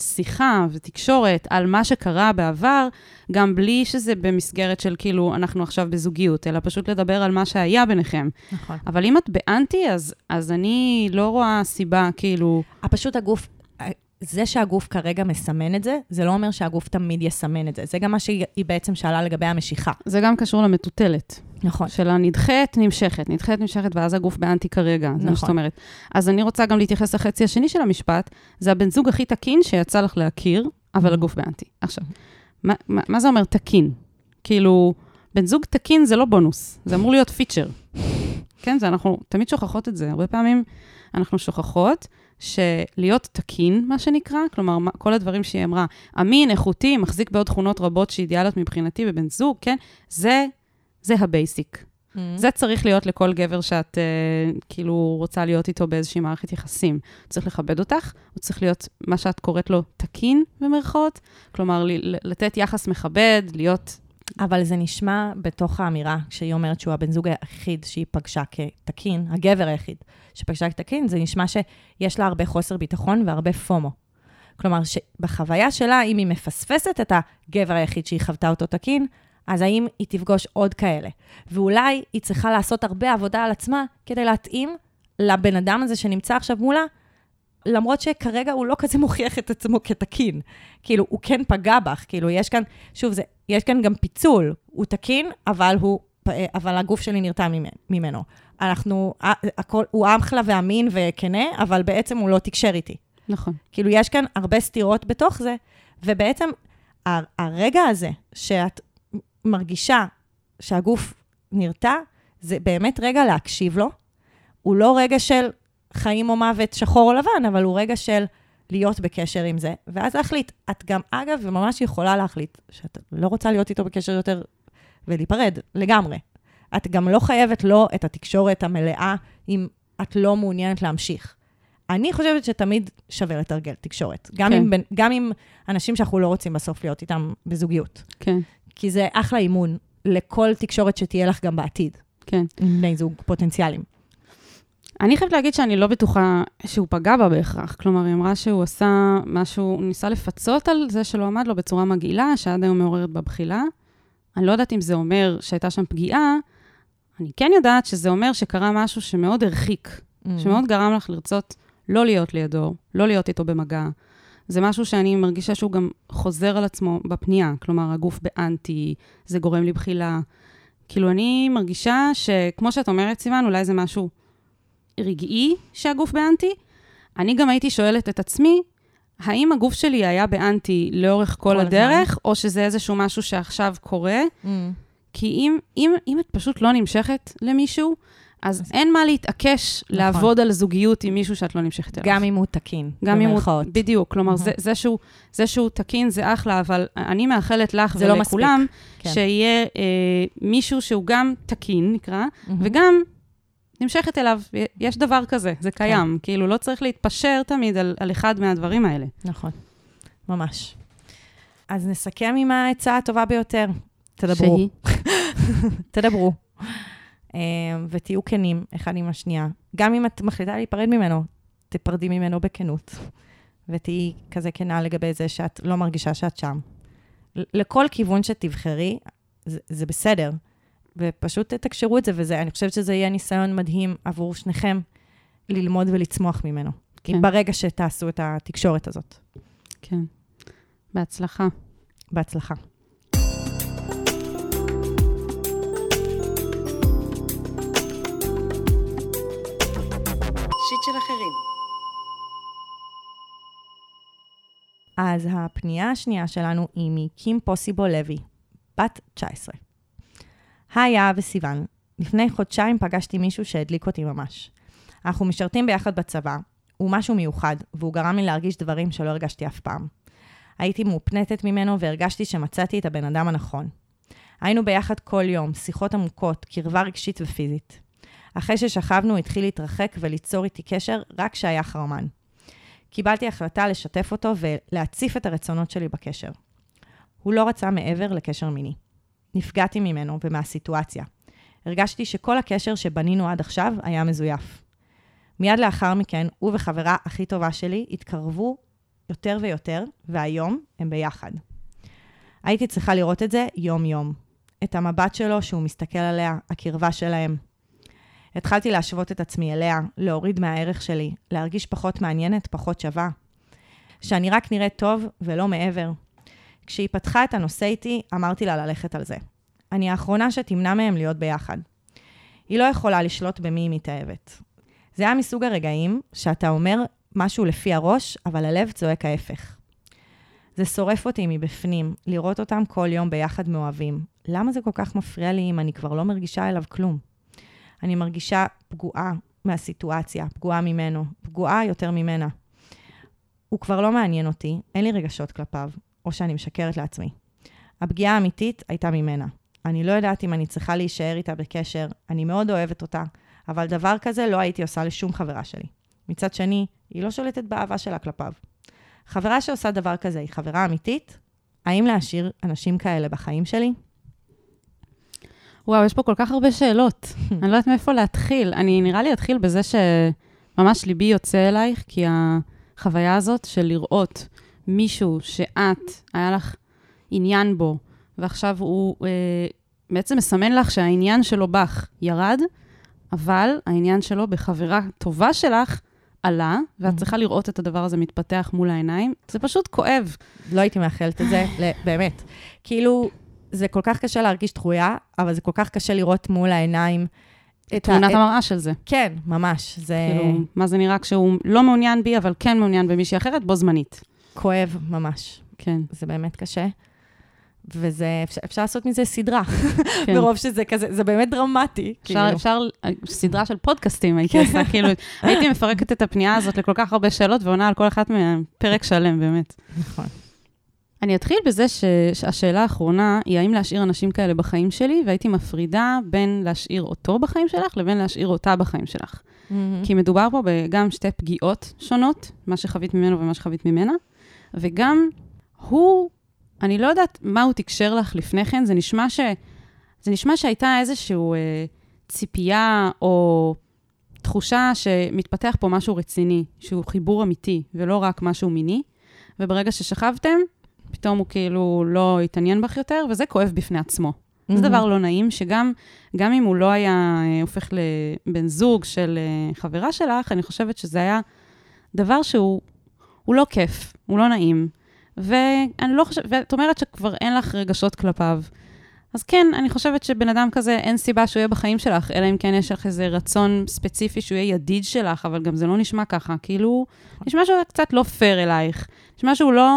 שיחה ותקשורת על מה שקרה בעבר, גם בלי שזה במסגרת של כאילו, אנחנו עכשיו בזוגיות, אלא פשוט לדבר על מה שהיה ביניכם. נכון. אבל אם את באנטי, אז, אז אני לא רואה סיבה, כאילו... פשוט הגוף, זה שהגוף כרגע מסמן את זה, זה לא אומר שהגוף תמיד יסמן את זה. זה גם מה שהיא בעצם שאלה לגבי המשיכה. זה גם קשור למטוטלת. נכון. של הנדחית, נמשכת, נדחית, נמשכת, ואז הגוף באנטי כרגע, זה מה נכון. שאת אומרת. אז אני רוצה גם להתייחס לחצי השני של המשפט, זה הבן זוג הכי תקין שיצא לך להכיר, אבל הגוף באנטי. עכשיו, מה, מה, מה זה אומר תקין? כאילו, בן זוג תקין זה לא בונוס, זה אמור להיות feature. כן, זה אנחנו תמיד שוכחות את זה. הרבה פעמים אנחנו שוכחות שלהיות תקין, מה שנקרא, כלומר, מה- כל הדברים שהיא אמרה, אמין, איכותי, מחזיק בעוד תכונות רבות שאידיאליות מבחינתי בבן זוג, כן? זה, זה ה basic. Mm-hmm. זה צריך להיות לכל גבר שאת אה, כאילו רוצה להיות איתו באיזושהי מערכת יחסים. הוא צריך לכבד אותך, הוא צריך להיות מה שאת קוראת לו תקין, במרכאות. כלומר, לתת יחס מכבד, להיות... אבל זה נשמע בתוך האמירה, כשהיא אומרת שהוא הבן זוג היחיד שהיא פגשה כתקין, הגבר היחיד שפגשה כתקין, זה נשמע שיש לה הרבה חוסר ביטחון והרבה פומו. כלומר, שבחוויה שלה, אם היא מפספסת את הגבר היחיד שהיא חוותה אותו תקין, אז האם היא תפגוש עוד כאלה? ואולי היא צריכה לעשות הרבה עבודה על עצמה כדי להתאים לבן אדם הזה שנמצא עכשיו מולה, למרות שכרגע הוא לא כזה מוכיח את עצמו כתקין. כאילו, הוא כן פגע בך, כאילו, יש כאן, שוב, זה, יש כאן גם פיצול. הוא תקין, אבל הוא, אבל הגוף שלי נרתע ממנו-. אנחנו, הכל, הוא אחלה ואמין וכנה, אבל בעצם הוא לא תקשר איתי. נכון. כאילו, יש כאן הרבה סתירות בתוך זה, ובעצם הרגע הזה שאת מרגישה שהגוף נרתע, זה באמת רגע להקשיב לו. הוא לא רגע של חיים או מוות, שחור או לבן, אבל הוא רגע של להיות בקשר עם זה, ואז להחליט. את גם, אגב, ממש יכולה להחליט שאת לא רוצה להיות איתו בקשר יותר ולהיפרד, לגמרי. את גם לא חייבת לו את התקשורת המלאה אם את לא מעוניינת להמשיך. אני חושבת שתמיד שווה לתרגל תקשורת. גם, כן. עם, גם עם אנשים שאנחנו לא רוצים בסוף להיות איתם בזוגיות. כן, כי זה אחלה אימון לכל תקשורת שתהיה לך גם בעתיד, כן. עם בני זוג פוטנציאליים. אני חייבת להגיד שאני לא בטוחה שהוא פגע בה בהכרח. כלומר, היא אמרה שהוא עשה משהו, הוא ניסה לפצות על זה שלא עמד לו בצורה מגעילה, שעד היום מעוררת בה בחילה. אני לא יודעת אם זה אומר שהייתה שם פגיעה, אני כן יודעת שזה אומר שקרה משהו שמאוד הרחיק, Mm. שמאוד גרם לך לרצות לא להיות לידו, לא להיות איתו במגע. זה משהו שאני מרגישה שהוא גם חוזר על עצמו בפנייה. כלומר, הגוף באנטי, זה גורם לי בחילה. כאילו, אני מרגישה שכמו שאת אומרת, סיוון, אולי זה משהו רגעי שהגוף באנטי. אני גם הייתי שואלת את עצמי, האם הגוף שלי היה באנטי לאורך כל, כל הדרך, הזמן. או שזה איזשהו משהו שעכשיו קורה? Mm. כי אם, אם, אם את פשוט לא נמשכת למישהו, אז אין מה להתעקש נכון. לעבוד על זוגיות עם מישהו שאת לא נמשכת אליו. גם אם הוא תקין, גם אם הוא, במרכאות. בדיוק, כלומר, זה, מהמם. זה, שהוא, זה שהוא תקין זה אחלה, אבל אני מאחלת לך זה לא ולכולם, כן. שיהיה אה, מישהו שהוא גם תקין, נקרא, מהמם. וגם נמשכת אליו. יש דבר כזה, זה כן. קיים. כאילו, לא צריך להתפשר תמיד על, על אחד מהדברים האלה. נכון, ממש. אז נסכם עם העצה הטובה ביותר. תדברו. שהיא? תדברו. אה, ותהיו כנים אחד עם השנייה. גם אם את מחליטה להיפרד ממנו, תפרדי ממנו בכנות. ותהיי כזה כנה לגבי זה שאת לא מרגישה שאת שם. לכל כיוון שתבחרי, זה, זה בסדר. ופשוט תקשרו את זה, ואני חושבת שזה יהיה ניסיון מדהים עבור שניכם ללמוד ולצמוח ממנו. כן. ברגע שתעשו את התקשורת הזאת. כן. בהצלחה. בהצלחה. שיט של אחרים. אז הפנייה השנייה שלנו היא מקים פוסיבו לוי, בת 19. היי, אהב וסיוון, לפני חודשיים פגשתי מישהו שהדליק אותי ממש. אנחנו משרתים ביחד בצבא, הוא משהו מיוחד, והוא גרם לי להרגיש דברים שלא הרגשתי אף פעם. הייתי מאופנטת ממנו והרגשתי שמצאתי את הבן אדם הנכון. היינו ביחד כל יום, שיחות עמוקות, קרבה רגשית ופיזית. אחרי ששכבנו, התחיל להתרחק וליצור איתי קשר רק כשהיה חרמן. קיבלתי החלטה לשתף אותו ולהציף את הרצונות שלי בקשר. הוא לא רצה מעבר לקשר מיני. נפגעתי ממנו ומהסיטואציה. הרגשתי שכל הקשר שבנינו עד עכשיו היה מזויף. מיד לאחר מכן, הוא וחברה הכי טובה שלי התקרבו יותר ויותר, והיום הם ביחד. הייתי צריכה לראות את זה יום-יום. את המבט שלו שהוא מסתכל עליה, הקרבה שלהם. התחלתי להשוות את עצמי אליה, להוריד מהערך שלי, להרגיש פחות מעניינת, פחות שווה. שאני רק נראית טוב ולא מעבר. כשהיא פתחה את הנושא איתי, אמרתי לה ללכת על זה. אני האחרונה שתמנע מהם להיות ביחד. היא לא יכולה לשלוט במי היא מתאהבת. זה היה מסוג הרגעים שאתה אומר משהו לפי הראש, אבל הלב צועק ההפך. זה שורף אותי מבפנים, לראות אותם כל יום ביחד מאוהבים. למה זה כל כך מפריע לי אם אני כבר לא מרגישה אליו כלום? אני מרגישה פגועה מהסיטואציה, פגועה ממנו, פגועה יותר ממנה. הוא כבר לא מעניין אותי, אין לי רגשות כלפיו, או שאני משקרת לעצמי. הפגיעה האמיתית הייתה ממנה. אני לא יודעת אם אני צריכה להישאר איתה בקשר, אני מאוד אוהבת אותה, אבל דבר כזה לא הייתי עושה לשום חברה שלי. מצד שני, היא לא שולטת באהבה שלה כלפיו. חברה שעושה דבר כזה היא חברה אמיתית? האם להשאיר אנשים כאלה בחיים שלי? וואו, יש פה כל כך הרבה שאלות. אני לא יודעת מאיפה להתחיל. אני נראה לי אתחיל בזה שממש ליבי יוצא אלייך, כי החוויה הזאת של לראות מישהו שאת, היה לך עניין בו, ועכשיו הוא אה, בעצם מסמן לך שהעניין שלו בך ירד, אבל העניין שלו בחברה טובה שלך עלה, ואת צריכה לראות את הדבר הזה מתפתח מול העיניים. זה פשוט כואב. לא הייתי מאחלת את זה, באמת. כאילו, זה כל כך קשה להרגיש דחויה, אבל זה כל כך קשה לראות מול העיניים את תמונת את- המראה של זה. כן, ממש. זה כאילו, מה זה נראה כשהוא לא מעוניין בי, אבל כן מעוניין במישהי אחרת, בו זמנית. כואב ממש. כן. זה באמת קשה. וזה, אפשר, אפשר לעשות מזה סדרה, כן. מרוב שזה כזה, זה באמת דרמטי. אפשר, כאילו. אפשר, סדרה של פודקאסטים הייתי עושה, כאילו, הייתי מפרקת את הפנייה הזאת לכל כך הרבה שאלות ועונה על כל אחת מהן פרק שלם, באמת. נכון. אני אתחיל בזה שהשאלה האחרונה היא האם להשאיר אנשים כאלה בחיים שלי, והייתי מפרידה בין להשאיר אותו בחיים שלך לבין להשאיר אותה בחיים שלך. כי מדובר פה גם שתי פגיעות שונות, מה שחווית ממנו ומה שחווית ממנה, וגם הוא, אני לא יודעת מה הוא תקשר לך לפני כן, זה נשמע, ש, זה נשמע שהייתה איזושהי אה, ציפייה או תחושה שמתפתח פה משהו רציני, שהוא חיבור אמיתי, ולא רק משהו מיני, וברגע ששכבתם, פתאום הוא כאילו לא התעניין בך יותר, וזה כואב בפני עצמו. זה דבר לא נעים, שגם גם אם הוא לא היה אה, הופך לבן זוג של אה, חברה שלך, אני חושבת שזה היה דבר שהוא הוא לא כיף, הוא לא נעים. ואני לא חושבת, ואת אומרת שכבר אין לך רגשות כלפיו. אז כן, אני חושבת שבן אדם כזה, אין סיבה שהוא יהיה בחיים שלך, אלא אם כן יש לך איזה רצון ספציפי שהוא יהיה ידיד שלך, אבל גם זה לא נשמע ככה. כאילו, נשמע שהוא קצת לא פייר אלייך. נשמע שהוא לא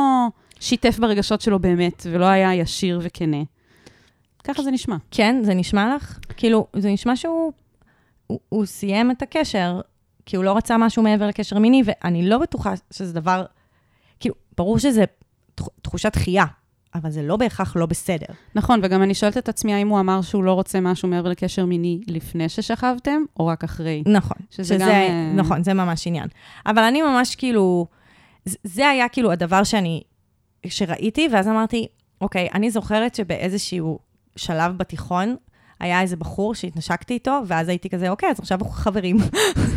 שיתף ברגשות שלו באמת, ולא היה ישיר וכנה. ככה זה נשמע. כן, זה נשמע לך? כאילו, זה נשמע שהוא הוא, הוא סיים את הקשר, כי הוא לא רצה משהו מעבר לקשר מיני, ואני לא בטוחה שזה דבר, כאילו, ברור שזה תח- תחושת דחייה, אבל זה לא בהכרח לא בסדר. נכון, וגם אני שואלת את עצמי האם הוא אמר שהוא לא רוצה משהו מעבר לקשר מיני לפני ששכבתם, או רק אחרי. נכון. שזה שזה, גם, נכון, זה ממש עניין. אבל אני ממש כאילו, זה היה כאילו הדבר שאני, שראיתי, ואז אמרתי, אוקיי, אני זוכרת שבאיזשהו שלב בתיכון, היה איזה בחור שהתנשקתי איתו, ואז הייתי כזה, אוקיי, אז עכשיו אנחנו חברים.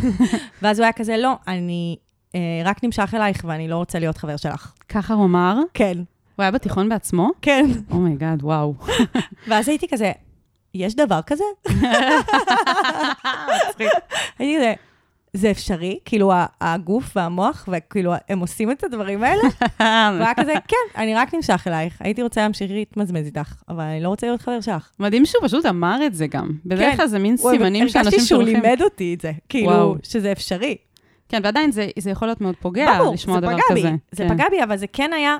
ואז הוא היה כזה, לא, אני אה, רק נמשך אלייך ואני לא רוצה להיות חבר שלך. ככה הוא אמר. כן, הוא היה בתיכון בעצמו? כן. oh my god, וואו. ואז הייתי כזה, יש דבר כזה? הייתי כזה, זה אפשרי? כאילו, הגוף והמוח, וכאילו, הם עושים את הדברים האלה? והוא היה כזה, כן, אני רק נמשך אלייך. הייתי רוצה להמשיך להתמזמז איתך, אבל אני לא רוצה להיות חבר שלך. מדהים שהוא פשוט אמר את זה גם. בדרך כן. כלל זה מין הוא- סימנים שאנשים הרגשתי שהוא שולחים. לימד אותי את זה, כאילו. שזה אפשרי. כן, ועדיין זה, זה יכול להיות מאוד פוגע ברור, לשמוע זה דבר פגע כזה. בי, זה כן. פגע בי, אבל זה כן היה,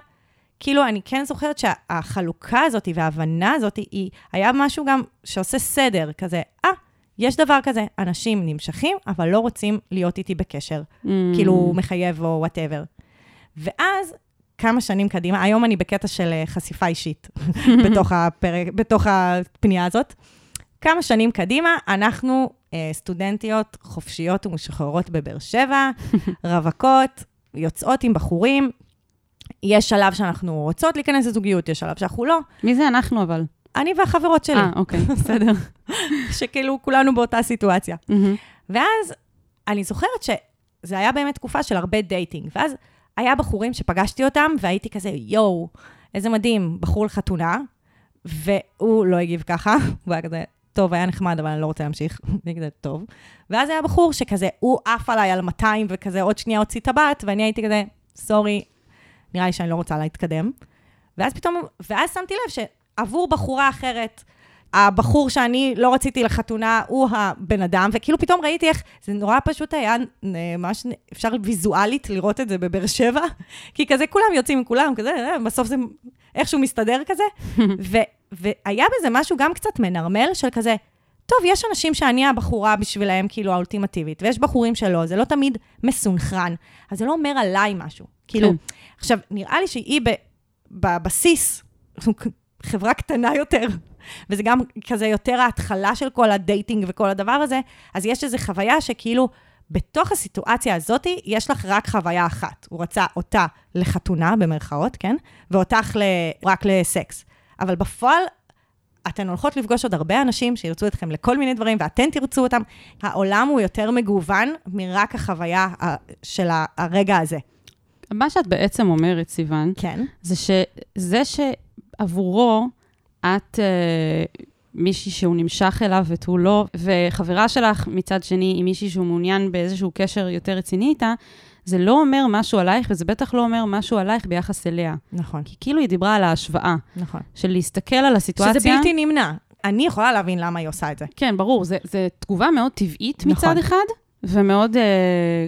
כאילו, אני כן זוכרת שהחלוקה הזאת וההבנה הזאת, היא, היה משהו גם שעושה סדר, כזה, אה, יש דבר כזה, אנשים נמשכים, אבל לא רוצים להיות איתי בקשר, Mm. כאילו, מחייב או whatever. ואז, כמה שנים קדימה, היום אני בקטע של אה, חשיפה אישית בתוך, הפרק, בתוך הפנייה הזאת. כמה שנים קדימה, אנחנו אה, סטודנטיות חופשיות ומשוחררות בבאר שבע, רווקות, יוצאות עם בחורים. יש שלב שאנחנו רוצות להיכנס לזוגיות, יש שלב שאנחנו לא. מי זה אנחנו אבל? אני והחברות שלי, אה, אוקיי, בסדר. שכאילו כולנו באותה סיטואציה. מהמם. ואז אני זוכרת שזה היה באמת תקופה של הרבה dating, ואז היה בחורים שפגשתי אותם, והייתי כזה, יואו, איזה מדהים, בחור לחתונה, והוא לא הגיב ככה, הוא היה כזה, טוב, היה נחמד, אבל אני לא רוצה להמשיך. אני כזה, טוב. ואז היה בחור שכזה, הוא עף עליי על 200, וכזה עוד שנייה הוציא טבעת, ואני הייתי כזה, sorry, נראה לי שאני לא רוצה להתקדם. ואז פתאום, ואז שמתי לב שעבור בחורה אחרת, הבחור שאני לא רציתי לחתונה הוא הבן אדם, וכאילו פתאום ראיתי איך, זה נורא פשוט היה, ממש אפשר ויזואלית לראות את זה בבאר שבע, כי כזה כולם יוצאים עם כולם, כזה, אה, בסוף זה איכשהו מסתדר כזה, ו, והיה בזה משהו גם קצת מנרמל של כזה, טוב, יש אנשים שאני הבחורה בשבילהם כאילו האולטימטיבית, ויש בחורים שלא, זה לא תמיד מסונכרן, אז זה לא אומר עליי משהו. כאילו, כן. עכשיו, נראה לי שהיא בבסיס, חברה קטנה יותר, וזה גם כזה יותר ההתחלה של כל ה dating וכל הדבר הזה, אז יש איזו חוויה שכאילו, בתוך הסיטואציה הזאת, יש לך רק חוויה אחת. הוא רצה אותה לחתונה, במרכאות, כן? ואותך ל... רק לסקס. אבל בפועל, אתן הולכות לפגוש עוד הרבה אנשים שירצו אתכם לכל מיני דברים, ואתן תרצו אותם. העולם הוא יותר מגוון מרק החוויה ה- של הרגע הזה. מה שאת בעצם אומרת, סיוון, כן. זה שזה שעבורו את אה, מישהי שהוא נמשך אליו ותו לא, וחברה שלך מצד שני היא מישהי שהוא מעוניין באיזשהו קשר יותר רציני איתה, זה לא אומר משהו עלייך, וזה בטח לא אומר משהו עלייך ביחס אליה. נכון, כי כאילו היא דיברה על ההשוואה, נכון. של להסתכל על הסיטואציה. שזה בלתי נמנע. אני יכולה להבין למה היא עושה את זה. כן, ברור, זו תגובה מאוד טבעית נכון. מצד אחד, ומאוד, אה,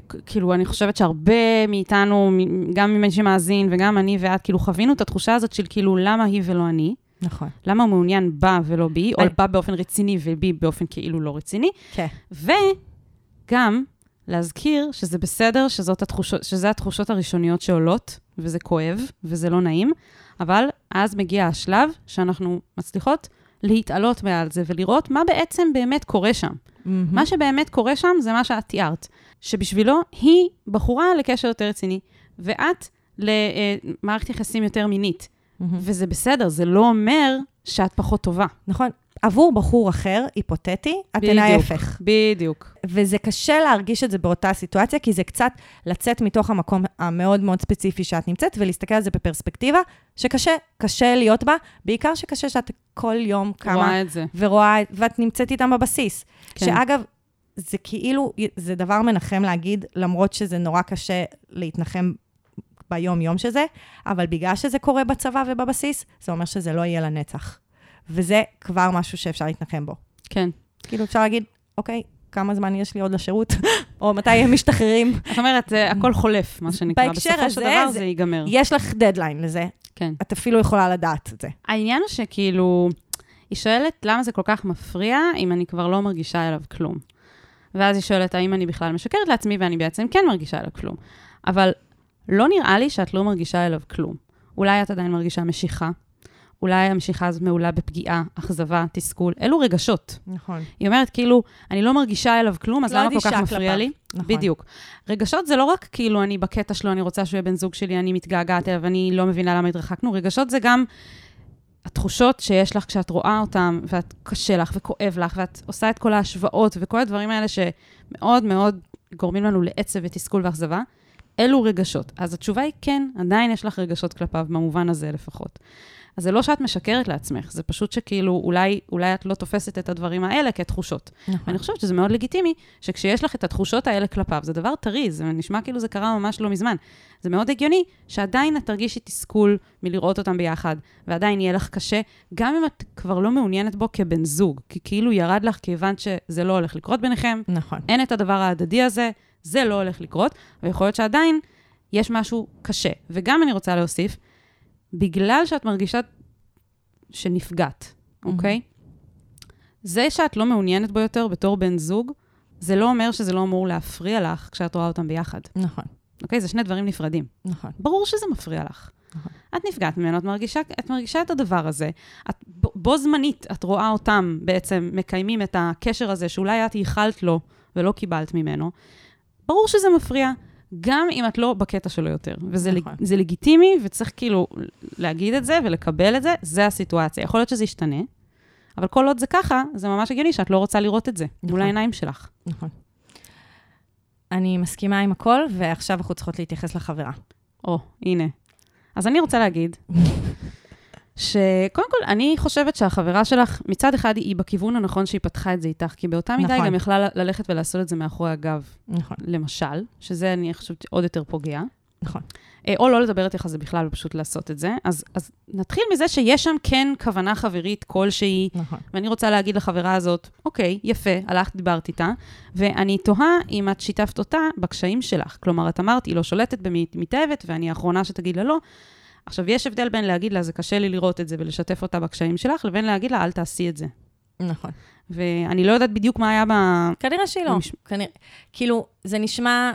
כ- כאילו, אני חושבת שהרבה מאיתנו, גם ממי שמאזין וגם אני ואת, כאילו, חווינו את התחושה הזאת של כאילו, למה היא ולא אני? נכון. למה הוא מעוניין בה ולא בי, או בה באופן רציני ובי באופן כאילו לא רציני? כן. וגם להזכיר שזה בסדר, שזאת התחושות, שזה התחושות הראשוניות שעולות, וזה כואב, וזה לא נעים, אבל אז מגיע השלב שאנחנו מצליחות להתעלות מעל זה ולראות מה בעצם באמת קורה שם. מה שבאמת קורה שם זה מה שאת תיארת, שבשבילו היא בחורה לקשר יותר רציני, ואת למערכת יחסים יותר מינית. וזה בסדר, זה לא אומר שאת פחות טובה. נכון. עבור בחור אחר, היפותטי, אתן בדיוק. ההפך. בדיוק. וזה קשה להרגיש את זה באותה סיטואציה, כי זה קצת לצאת מתוך המקום המאוד מאוד ספציפי שאת נמצאת, ולהסתכל על זה בפרספקטיבה, שקשה, קשה להיות בה, בעיקר שקשה שאת כל יום קמה רואה את זה. ורואה, ואת נמצאת איתם בבסיס. כן. שאגב, זה כאילו, זה דבר מנחם להגיד, למרות שזה נורא קשה להתנחם ביום-יום שזה, אבל בגלל שזה קורה בצבא ובבסיס, זה אומר שזה לא יהיה לנצח. וזה כבר משהו שאפשר להתנחם בו. כן. כאילו, אפשר להגיד, אוקיי, כמה זמן יש לי עוד לשירות? או מתי הם משתחררים? זאת אומרת, זה הכל חולף, מה שנקרא. בהקשר בסופו של דבר זה- זה ייגמר. יש לך דדליין לזה, כן. את אפילו יכולה לדעת את זה. העניין הוא שכאילו, היא שואלת למה זה כל כך מפריע אם אני כבר לא מרגישה אליו כלום. ואז היא שואלת האם אני בכלל משקרת לעצמי ואני בעצם כן מרגישה אליו כלום. אבל לא נראה לי שאת לא מרגישה אליו כלום. אולי את עדיין מרגישה משיכה, אולי המשיכה הזאת מעולה בפגיעה, אכזבה, תסכול, אלו רגשות. נכון. היא אומרת, כאילו, אני לא מרגישה אליו כלום, אז לא למה כל כך מפריע כלפיו. לי? נכון. בדיוק. רגשות זה לא רק כאילו, אני בקטע שלו, אני רוצה שהוא יהיה בן זוג שלי, אני מתגעגעת אליו, אני לא מבינה למה התרחקנו. רגשות זה גם התחושות שיש לך כשאת רואה אותם, ואת קשה לך וכואב לך, ואת עושה את כל ההשוואות וכל הדברים האלה שמאוד מאוד גורמים לנו לעצב ותסכול ואכזבה. אלו רגשות. אז התשובה היא כן, עדיין יש לך רגשות כלפיו, במובן הזה לפחות. אז זה לא שאת משקרת לעצמך, זה פשוט שכאילו, אולי, אולי את לא תופסת את הדברים האלה כתחושות. נכון. ואני חושבת שזה מאוד לגיטימי, שכשיש לך את התחושות האלה כלפיו, זה דבר טרי, זה נשמע כאילו זה קרה ממש לא מזמן. זה מאוד הגיוני שעדיין את תרגישי תסכול מלראות אותם ביחד, ועדיין יהיה לך קשה, גם אם את כבר לא מעוניינת בו כבן זוג, כי כאילו ירד לך כי הבנת שזה לא הולך לקרות ביניכם, נכון. אין את הדבר ההדדי הזה, זה לא הולך לקרות, ויכול להיות שעדיין יש משהו קשה. וגם אני רוצה להוסיף, בגלל שאת מרגישה שנפגעת, אוקיי? זה שאת לא מעוניינת בו יותר בתור בן זוג, זה לא אומר שזה לא אמור להפריע לך כשאת רואה אותם ביחד, נכון. אוקיי? זה שני דברים נפרדים. נכון. ברור שזה מפריע לך. נכון. את נפגעת ממנו, את מרגישה, את מרגישה את הדבר הזה. את, בו, בו זמנית, את רואה אותם בעצם מקיימים את הקשר הזה, שאולי את ייחלת לו ולא קיבלת ממנו. ברור שזה מפריע, גם אם את לא בקטע שלו יותר. וזה נכון. לג, לגיטימי, וצריך כאילו להגיד את זה ולקבל את זה, זה הסיטואציה. יכול להיות שזה ישתנה, אבל כל עוד זה ככה, זה ממש הגיוני שאת לא רוצה לראות את זה מול נכון. העיניים שלך. נכון. אני מסכימה עם הכל, ועכשיו אנחנו צריכות להתייחס לחברה. או, הנה. אז אני רוצה להגיד, שקודם כל, אני חושבת שהחברה שלך, מצד אחד היא בכיוון הנכון שהיא פתחה את זה איתך, כי באותה מידה היא נכון. גם יכלה ללכת ולעשות את זה מאחורי הגב, נכון, למשל, שזה אני חושבת עוד יותר פוגע. נכון. אה, או לא לדבר איתך על זה בכלל ופשוט לעשות את זה. אז, אז נתחיל מזה שיש שם כן כוונה חברית כלשהי, נכון. ואני רוצה להגיד לחברה הזאת, אוקיי, יפה, הלכת, דיברת איתה, ואני תוהה אם את שיתפת אותה בקשיים שלך. כלומר, את אמרת, היא לא שולטת היא מתאהבת, ואני האחרונה שתגיד לה לא. עכשיו, יש הבדל בין להגיד לה, זה קשה לי לראות את זה ולשתף אותה בקשיים שלך, לבין להגיד לה, אל תעשי את זה. נכון. ואני לא יודעת בדיוק מה היה ב... כנראה שהיא לא. במש- כנראה, כאילו, זה נשמע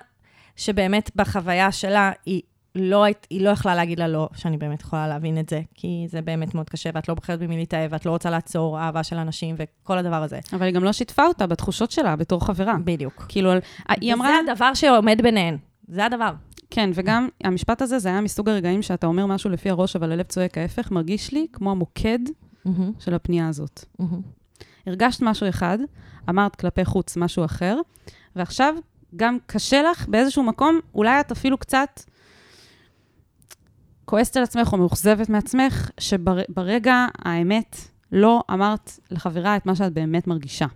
שבאמת בחוויה שלה, היא לא, היא לא יכלה להגיד לה לא, שאני באמת יכולה להבין את זה, כי זה באמת מאוד קשה, ואת לא בוחרת במי להתאהב, ואת לא רוצה לעצור אהבה של אנשים וכל הדבר הזה. אבל היא גם לא שיתפה אותה בתחושות שלה בתור חברה. בדיוק. כאילו, היא אמרה... וזה הדבר שעומד ביניהן. זה הדבר. כן, וגם המשפט הזה, זה היה מסוג הרגעים שאתה אומר משהו לפי הראש, אבל הלב צועק ההפך, מרגיש לי כמו המוקד של הפנייה הזאת. הרגשת משהו אחד, אמרת כלפי חוץ משהו אחר, ועכשיו גם קשה לך באיזשהו מקום, אולי את אפילו קצת כועסת על עצמך או מאוכזבת מעצמך, שברגע האמת לא אמרת לחברה את מה שאת באמת מרגישה.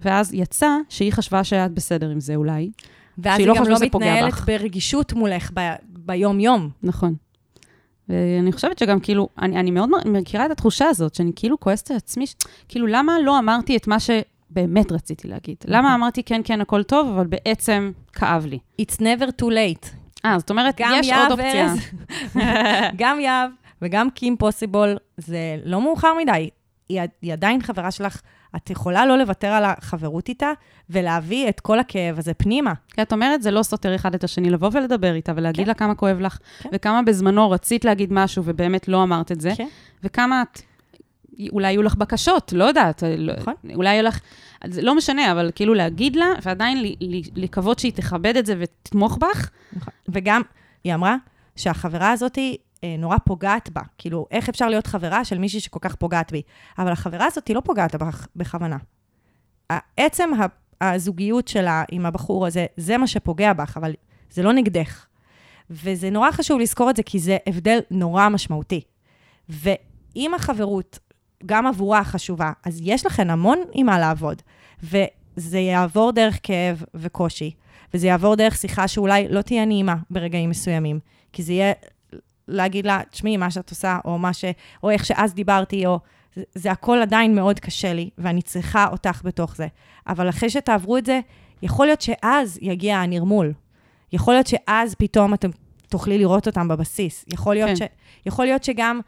ואז יצא שהיא חשבה שאת בסדר עם זה אולי. ואז היא לא גם לא מתנהלת בך. ברגישות מולך ב- ביום-יום. נכון. ואני חושבת שגם כאילו, אני, אני מאוד מכירה את התחושה הזאת, שאני כאילו כועסת על עצמי, ש- כאילו, למה לא אמרתי את מה שבאמת רציתי להגיד? למה אמרתי כן, כן, הכל טוב, אבל בעצם כאב לי? It's never too late. אה, זאת אומרת, גם יש עוד אופציה. גם יהב וגם קים פוסיבול, זה לא מאוחר מדי. היא, היא עדיין חברה שלך, את יכולה לא לוותר על החברות איתה ולהביא את כל הכאב הזה פנימה. כי את אומרת, זה לא סותר אחד את השני, לבוא ולדבר איתה ולהגיד כן. לה כמה כואב לך, כן. וכמה בזמנו רצית להגיד משהו ובאמת לא אמרת את זה, כן. וכמה את... אולי יהיו לך בקשות, לא יודעת. לא- נכון. אולי יהיו לך... זה לא משנה, אבל כאילו להגיד לה, ועדיין לקוות שהיא תכבד את זה ותתמוך בך, נכון. וגם, היא אמרה שהחברה הזאת נורא פוגעת בה. כאילו, איך אפשר להיות חברה של מישהי שכל כך פוגעת בי? אבל החברה הזאת לא פוגעת בך בכוונה. עצם הזוגיות שלה עם הבחור הזה, זה מה שפוגע בך, אבל זה לא נגדך. וזה נורא חשוב לזכור את זה, כי זה הבדל נורא משמעותי. ואם החברות גם עבורה חשובה, אז יש לכן המון עם מה לעבוד. וזה יעבור דרך כאב וקושי, וזה יעבור דרך שיחה שאולי לא תהיה נעימה ברגעים מסוימים, כי זה יהיה להגיד לה, תשמעי, מה שאת עושה, או, מה ש... או איך שאז דיברתי, או... זה, זה הכל עדיין מאוד קשה לי, ואני צריכה אותך בתוך זה. אבל אחרי שתעברו את זה, יכול להיות שאז יגיע הנרמול. יכול להיות שאז פתאום אתם תוכלי לראות אותם בבסיס. יכול להיות, כן. ש... יכול להיות שגם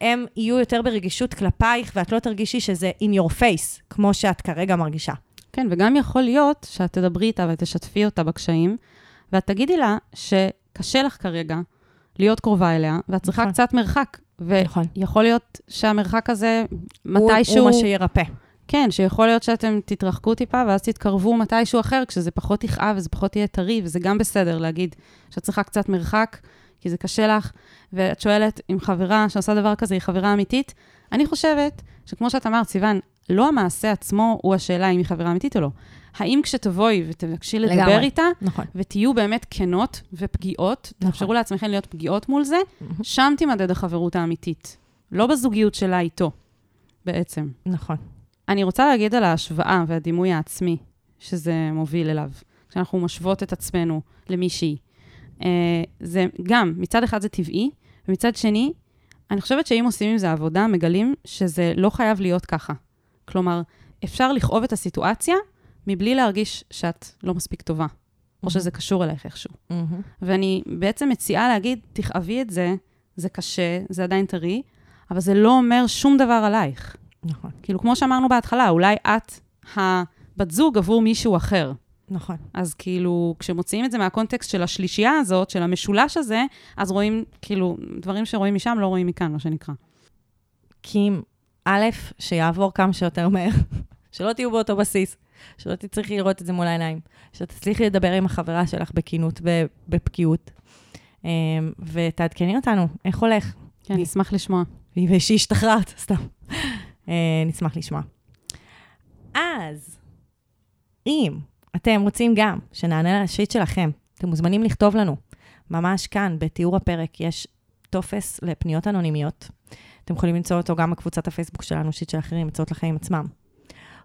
הם יהיו יותר ברגישות כלפייך, ואת לא תרגישי שזה in your face, כמו שאת כרגע מרגישה. כן, וגם יכול להיות שאת תדברי איתה ותשתפי אותה בקשיים, ואת תגידי לה שקשה לך כרגע להיות קרובה אליה, ואת צריכה נכון. קצת מרחק. נכון. ויכול להיות שהמרחק הזה, מתישהו... הוא מה שירפא. כן, שיכול להיות שאתם תתרחקו טיפה, ואז תתקרבו מתישהו אחר, כשזה פחות יכאב וזה פחות יהיה טרי, וזה גם בסדר להגיד שאת צריכה קצת מרחק, כי זה קשה לך, ואת שואלת אם חברה שעושה דבר כזה היא חברה אמיתית. אני חושבת שכמו שאת אמרת, סיוון, לא המעשה עצמו הוא השאלה אם היא חברה אמיתית או לא. האם כשתבואי ותבקשי לדבר לגמרי. איתה, נכון. ותהיו באמת כנות ופגיעות, נכון. תאפשרו לעצמכם להיות פגיעות מול זה, שם תימדד החברות האמיתית. לא בזוגיות שלה איתו, בעצם. נכון. אני רוצה להגיד על ההשוואה והדימוי העצמי שזה מוביל אליו, כשאנחנו משוות את עצמנו למישהי. אה, זה גם, מצד אחד זה טבעי, ומצד שני, אני חושבת שאם עושים עם זה עבודה, מגלים שזה לא חייב להיות ככה. כלומר, אפשר לכאוב את הסיטואציה מבלי להרגיש שאת לא מספיק טובה, או שזה קשור אלייך איכשהו. ואני בעצם מציעה להגיד, תכאבי את זה, זה קשה, זה עדיין טרי, אבל זה לא אומר שום דבר עלייך. נכון. כאילו, כמו שאמרנו בהתחלה, אולי את הבת זוג עבור מישהו אחר. נכון. אז כאילו, כשמוציאים את זה מהקונטקסט של השלישייה הזאת, של המשולש הזה, אז רואים, כאילו, דברים שרואים משם לא רואים מכאן, מה שנקרא. כי א', שיעבור כמה שיותר מהר, שלא תהיו באותו בסיס, שלא תצטרכי לראות את זה מול העיניים, שתצליחי לדבר עם החברה שלך בכנות ובבקיאות, אמ, ותעדכני אותנו, איך הולך? כן, נשמח לשמוע. ושהשתחררת, סתם. אה, נשמח לשמוע. אז, אם אתם רוצים גם שנענה על השיט שלכם, אתם מוזמנים לכתוב לנו ממש כאן, בתיאור הפרק, יש טופס לפניות אנונימיות. אתם יכולים למצוא אותו גם בקבוצת הפייסבוק שלנו, שיט של אחרים, הצעות לחיים עצמם.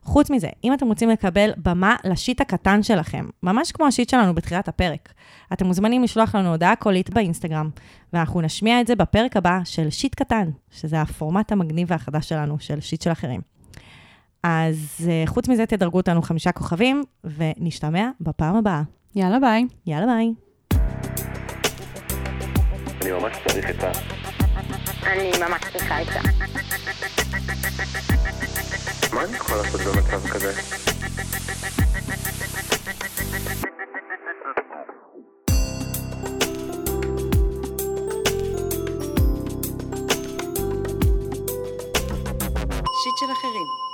חוץ מזה, אם אתם רוצים לקבל במה ל shit הקטן שלכם, ממש כמו ה shit שלנו בתחילת הפרק, אתם מוזמנים לשלוח לנו הודעה קולית באינסטגרם, ואנחנו נשמיע את זה בפרק הבא של שיט קטן, שזה הפורמט המגניב והחדש שלנו, של שיט של אחרים. אז אה, חוץ מזה, תדרגו אותנו חמישה כוכבים, ונשתמע בפעם הבאה. יאללה, ביי. יאללה ביי. אני ממש צריך את ה... אני ממש צריכה עצה. מה אני יכול לעשות במצב כזה? שיט של אחרים